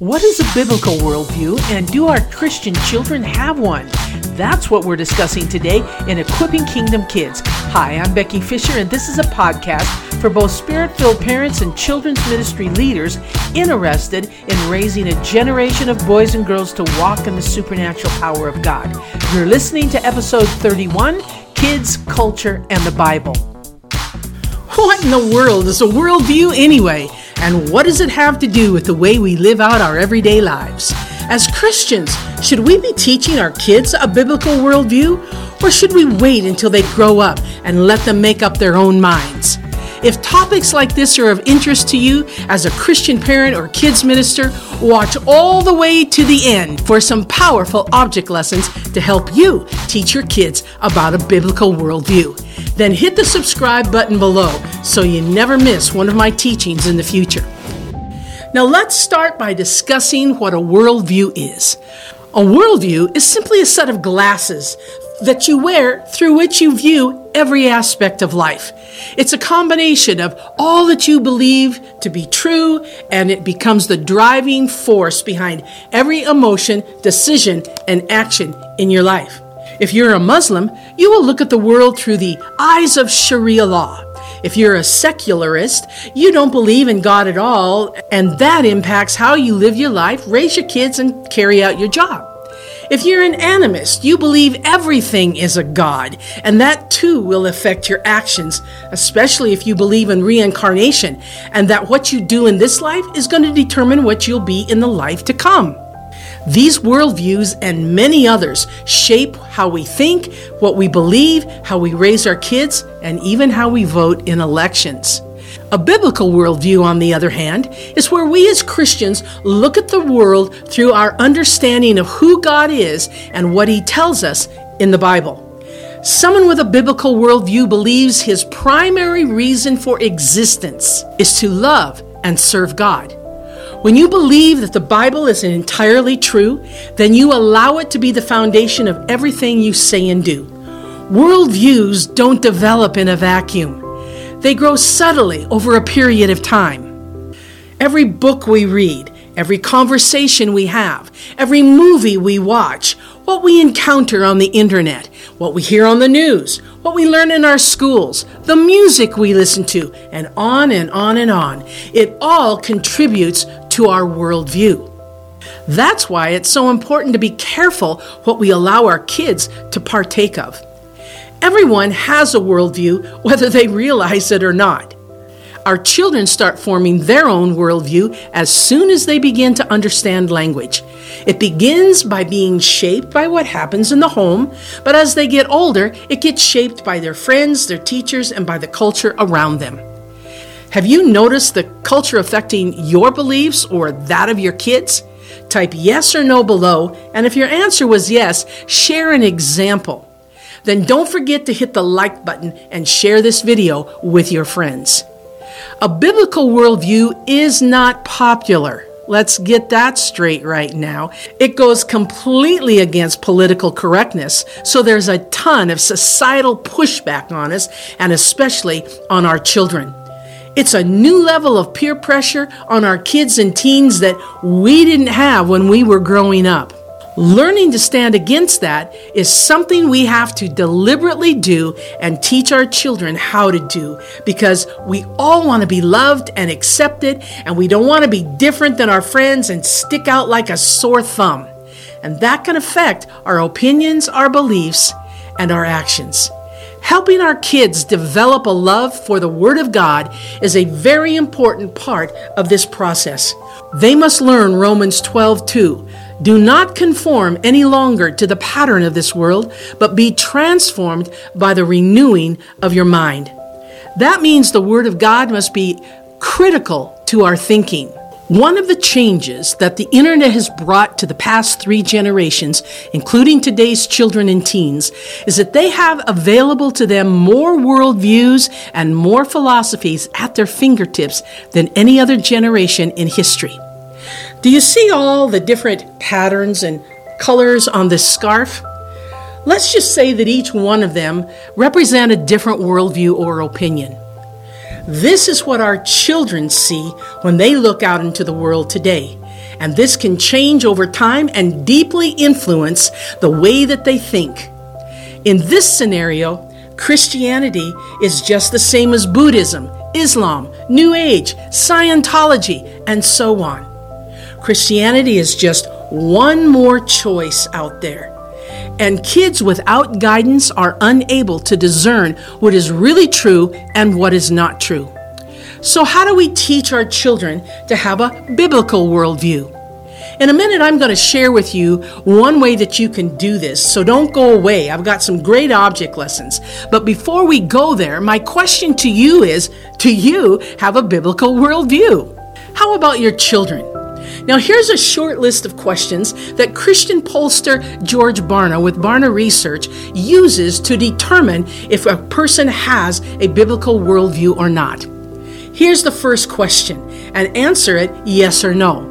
What is a biblical worldview, and do our Christian children have one? That's what we're discussing today in Equipping Kingdom Kids. Hi, I'm Becky Fischer, and this is a podcast for both spirit filled parents and children's ministry leaders interested in raising a generation of boys and girls to walk in the supernatural power of God. You're listening to episode 31 Kids, Culture, and the Bible. What in the world is a worldview anyway? And what does it have to do with the way we live out our everyday lives? As Christians, should we be teaching our kids a biblical worldview? Or should we wait until they grow up and let them make up their own minds? If topics like this are of interest to you as a Christian parent or kids minister, watch all the way to the end for some powerful object lessons to help you teach your kids about a biblical worldview. Then hit the subscribe button below so you never miss one of my teachings in the future. Now, let's start by discussing what a worldview is. A worldview is simply a set of glasses that you wear through which you view every aspect of life. It's a combination of all that you believe to be true, and it becomes the driving force behind every emotion, decision, and action in your life. If you're a Muslim, you will look at the world through the eyes of Sharia law. If you're a secularist, you don't believe in God at all, and that impacts how you live your life, raise your kids, and carry out your job. If you're an animist, you believe everything is a God, and that too will affect your actions, especially if you believe in reincarnation and that what you do in this life is going to determine what you'll be in the life to come. These worldviews and many others shape how we think, what we believe, how we raise our kids, and even how we vote in elections. A biblical worldview, on the other hand, is where we as Christians look at the world through our understanding of who God is and what He tells us in the Bible. Someone with a biblical worldview believes his primary reason for existence is to love and serve God. When you believe that the Bible is entirely true, then you allow it to be the foundation of everything you say and do. Worldviews don't develop in a vacuum, they grow subtly over a period of time. Every book we read, every conversation we have, every movie we watch, what we encounter on the internet, what we hear on the news, what we learn in our schools, the music we listen to, and on and on and on. It all contributes to our worldview. That's why it's so important to be careful what we allow our kids to partake of. Everyone has a worldview, whether they realize it or not. Our children start forming their own worldview as soon as they begin to understand language. It begins by being shaped by what happens in the home, but as they get older, it gets shaped by their friends, their teachers, and by the culture around them. Have you noticed the culture affecting your beliefs or that of your kids? Type yes or no below, and if your answer was yes, share an example. Then don't forget to hit the like button and share this video with your friends. A biblical worldview is not popular. Let's get that straight right now. It goes completely against political correctness, so there's a ton of societal pushback on us, and especially on our children. It's a new level of peer pressure on our kids and teens that we didn't have when we were growing up. Learning to stand against that is something we have to deliberately do and teach our children how to do because we all want to be loved and accepted and we don't want to be different than our friends and stick out like a sore thumb. And that can affect our opinions, our beliefs, and our actions. Helping our kids develop a love for the Word of God is a very important part of this process. They must learn Romans 12 2. Do not conform any longer to the pattern of this world, but be transformed by the renewing of your mind. That means the Word of God must be critical to our thinking. One of the changes that the internet has brought to the past three generations, including today's children and teens, is that they have available to them more worldviews and more philosophies at their fingertips than any other generation in history. Do you see all the different patterns and colors on this scarf? Let's just say that each one of them represent a different worldview or opinion. This is what our children see when they look out into the world today. And this can change over time and deeply influence the way that they think. In this scenario, Christianity is just the same as Buddhism, Islam, New Age, Scientology, and so on. Christianity is just one more choice out there. And kids without guidance are unable to discern what is really true and what is not true. So, how do we teach our children to have a biblical worldview? In a minute, I'm going to share with you one way that you can do this, so don't go away. I've got some great object lessons. But before we go there, my question to you is Do you have a biblical worldview? How about your children? Now, here's a short list of questions that Christian pollster George Barna with Barna Research uses to determine if a person has a biblical worldview or not. Here's the first question, and answer it yes or no.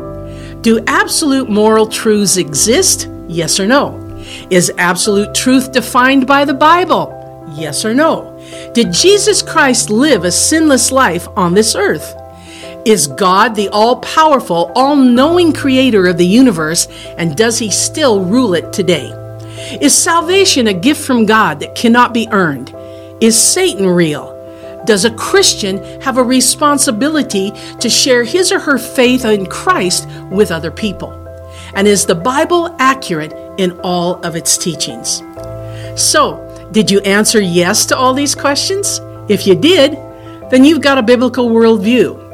Do absolute moral truths exist? Yes or no? Is absolute truth defined by the Bible? Yes or no? Did Jesus Christ live a sinless life on this earth? Is God the all powerful, all knowing creator of the universe, and does he still rule it today? Is salvation a gift from God that cannot be earned? Is Satan real? Does a Christian have a responsibility to share his or her faith in Christ with other people? And is the Bible accurate in all of its teachings? So, did you answer yes to all these questions? If you did, then you've got a biblical worldview.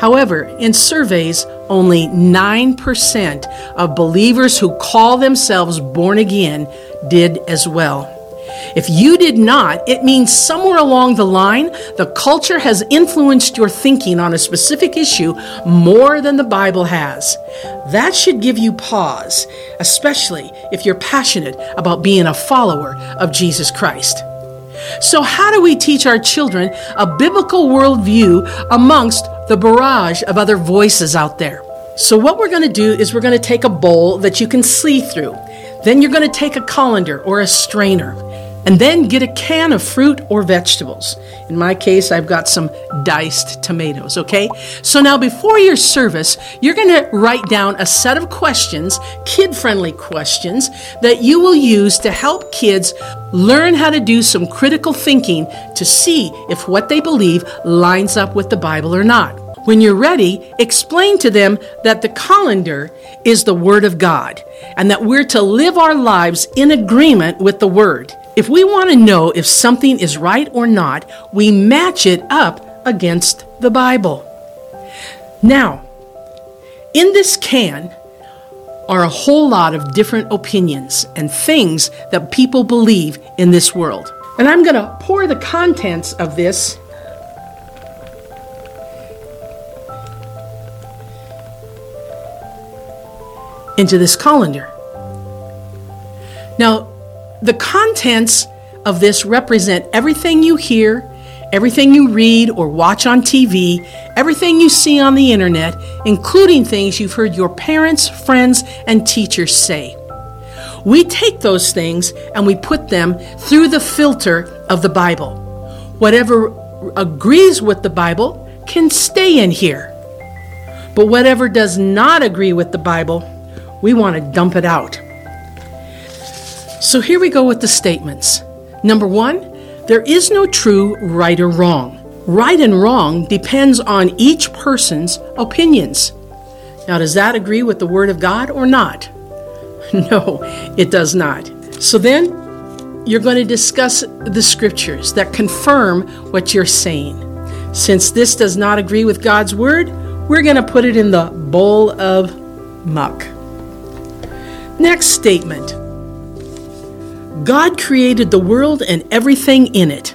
However, in surveys, only 9% of believers who call themselves born again did as well. If you did not, it means somewhere along the line, the culture has influenced your thinking on a specific issue more than the Bible has. That should give you pause, especially if you're passionate about being a follower of Jesus Christ. So, how do we teach our children a biblical worldview amongst the barrage of other voices out there? So, what we're going to do is we're going to take a bowl that you can see through. Then you're going to take a colander or a strainer and then get a can of fruit or vegetables. In my case, I've got some diced tomatoes, okay? So now before your service, you're going to write down a set of questions, kid friendly questions, that you will use to help kids learn how to do some critical thinking to see if what they believe lines up with the Bible or not. When you're ready, explain to them that the colander is the Word of God and that we're to live our lives in agreement with the Word. If we want to know if something is right or not, we match it up against the Bible. Now, in this can are a whole lot of different opinions and things that people believe in this world. And I'm going to pour the contents of this into this colander. Now, the contents of this represent everything you hear, everything you read or watch on TV, everything you see on the internet, including things you've heard your parents, friends, and teachers say. We take those things and we put them through the filter of the Bible. Whatever agrees with the Bible can stay in here. But whatever does not agree with the Bible, we want to dump it out. So here we go with the statements. Number one, there is no true right or wrong. Right and wrong depends on each person's opinions. Now, does that agree with the Word of God or not? No, it does not. So then, you're going to discuss the scriptures that confirm what you're saying. Since this does not agree with God's Word, we're going to put it in the bowl of muck. Next statement God created the world and everything in it.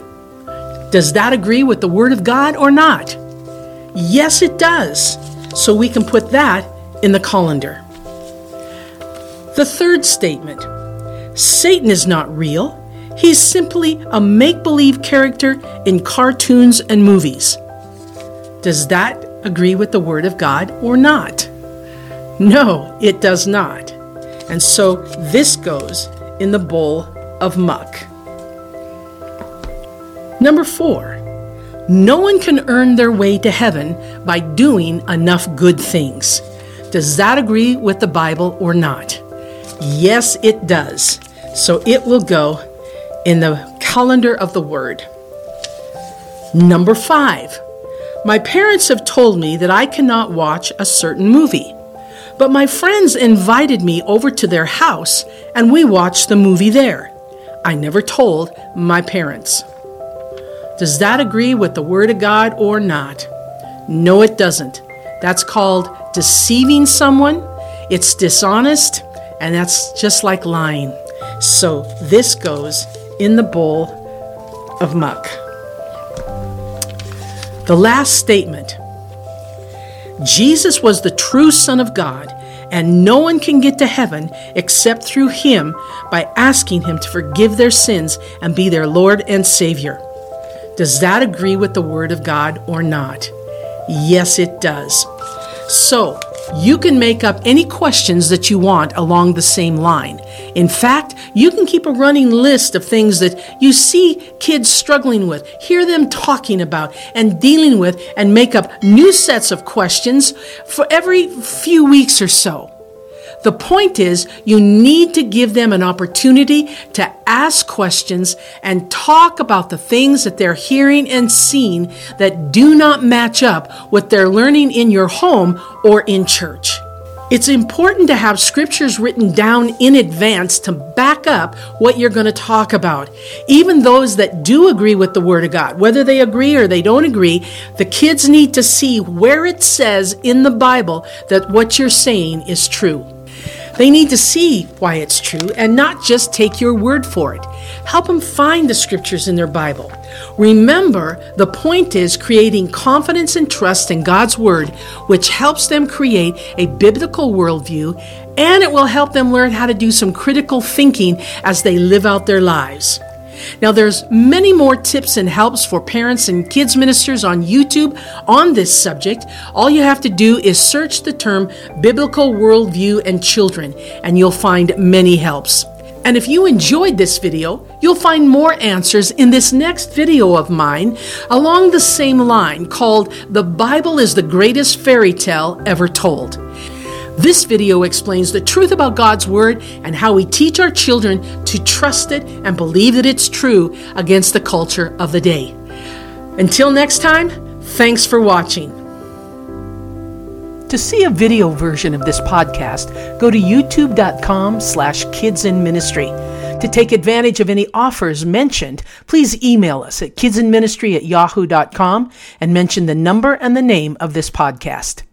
Does that agree with the Word of God or not? Yes, it does. So we can put that in the colander. The third statement Satan is not real. He's simply a make believe character in cartoons and movies. Does that agree with the Word of God or not? No, it does not. And so this goes in the bowl of muck. Number four, no one can earn their way to heaven by doing enough good things. Does that agree with the Bible or not? Yes, it does. So it will go in the calendar of the Word. Number five, my parents have told me that I cannot watch a certain movie. But my friends invited me over to their house and we watched the movie there. I never told my parents. Does that agree with the Word of God or not? No, it doesn't. That's called deceiving someone, it's dishonest, and that's just like lying. So this goes in the bowl of muck. The last statement Jesus was the true Son of God, and no one can get to heaven except through him by asking him to forgive their sins and be their Lord and Savior. Does that agree with the Word of God or not? Yes, it does. So, you can make up any questions that you want along the same line. In fact, you can keep a running list of things that you see kids struggling with, hear them talking about and dealing with, and make up new sets of questions for every few weeks or so. The point is, you need to give them an opportunity to ask questions and talk about the things that they're hearing and seeing that do not match up with their learning in your home or in church. It's important to have scriptures written down in advance to back up what you're going to talk about. Even those that do agree with the Word of God, whether they agree or they don't agree, the kids need to see where it says in the Bible that what you're saying is true. They need to see why it's true and not just take your word for it. Help them find the scriptures in their Bible. Remember, the point is creating confidence and trust in God's word, which helps them create a biblical worldview and it will help them learn how to do some critical thinking as they live out their lives. Now there's many more tips and helps for parents and kids ministers on YouTube on this subject. All you have to do is search the term biblical worldview and children and you'll find many helps. And if you enjoyed this video, you'll find more answers in this next video of mine along the same line called The Bible is the Greatest Fairy Tale Ever Told. This video explains the truth about God's Word and how we teach our children to trust it and believe that it's true against the culture of the day. Until next time, thanks for watching. To see a video version of this podcast, go to youtube.com slash kidsinministry. To take advantage of any offers mentioned, please email us at kidsinministry at yahoo.com and mention the number and the name of this podcast.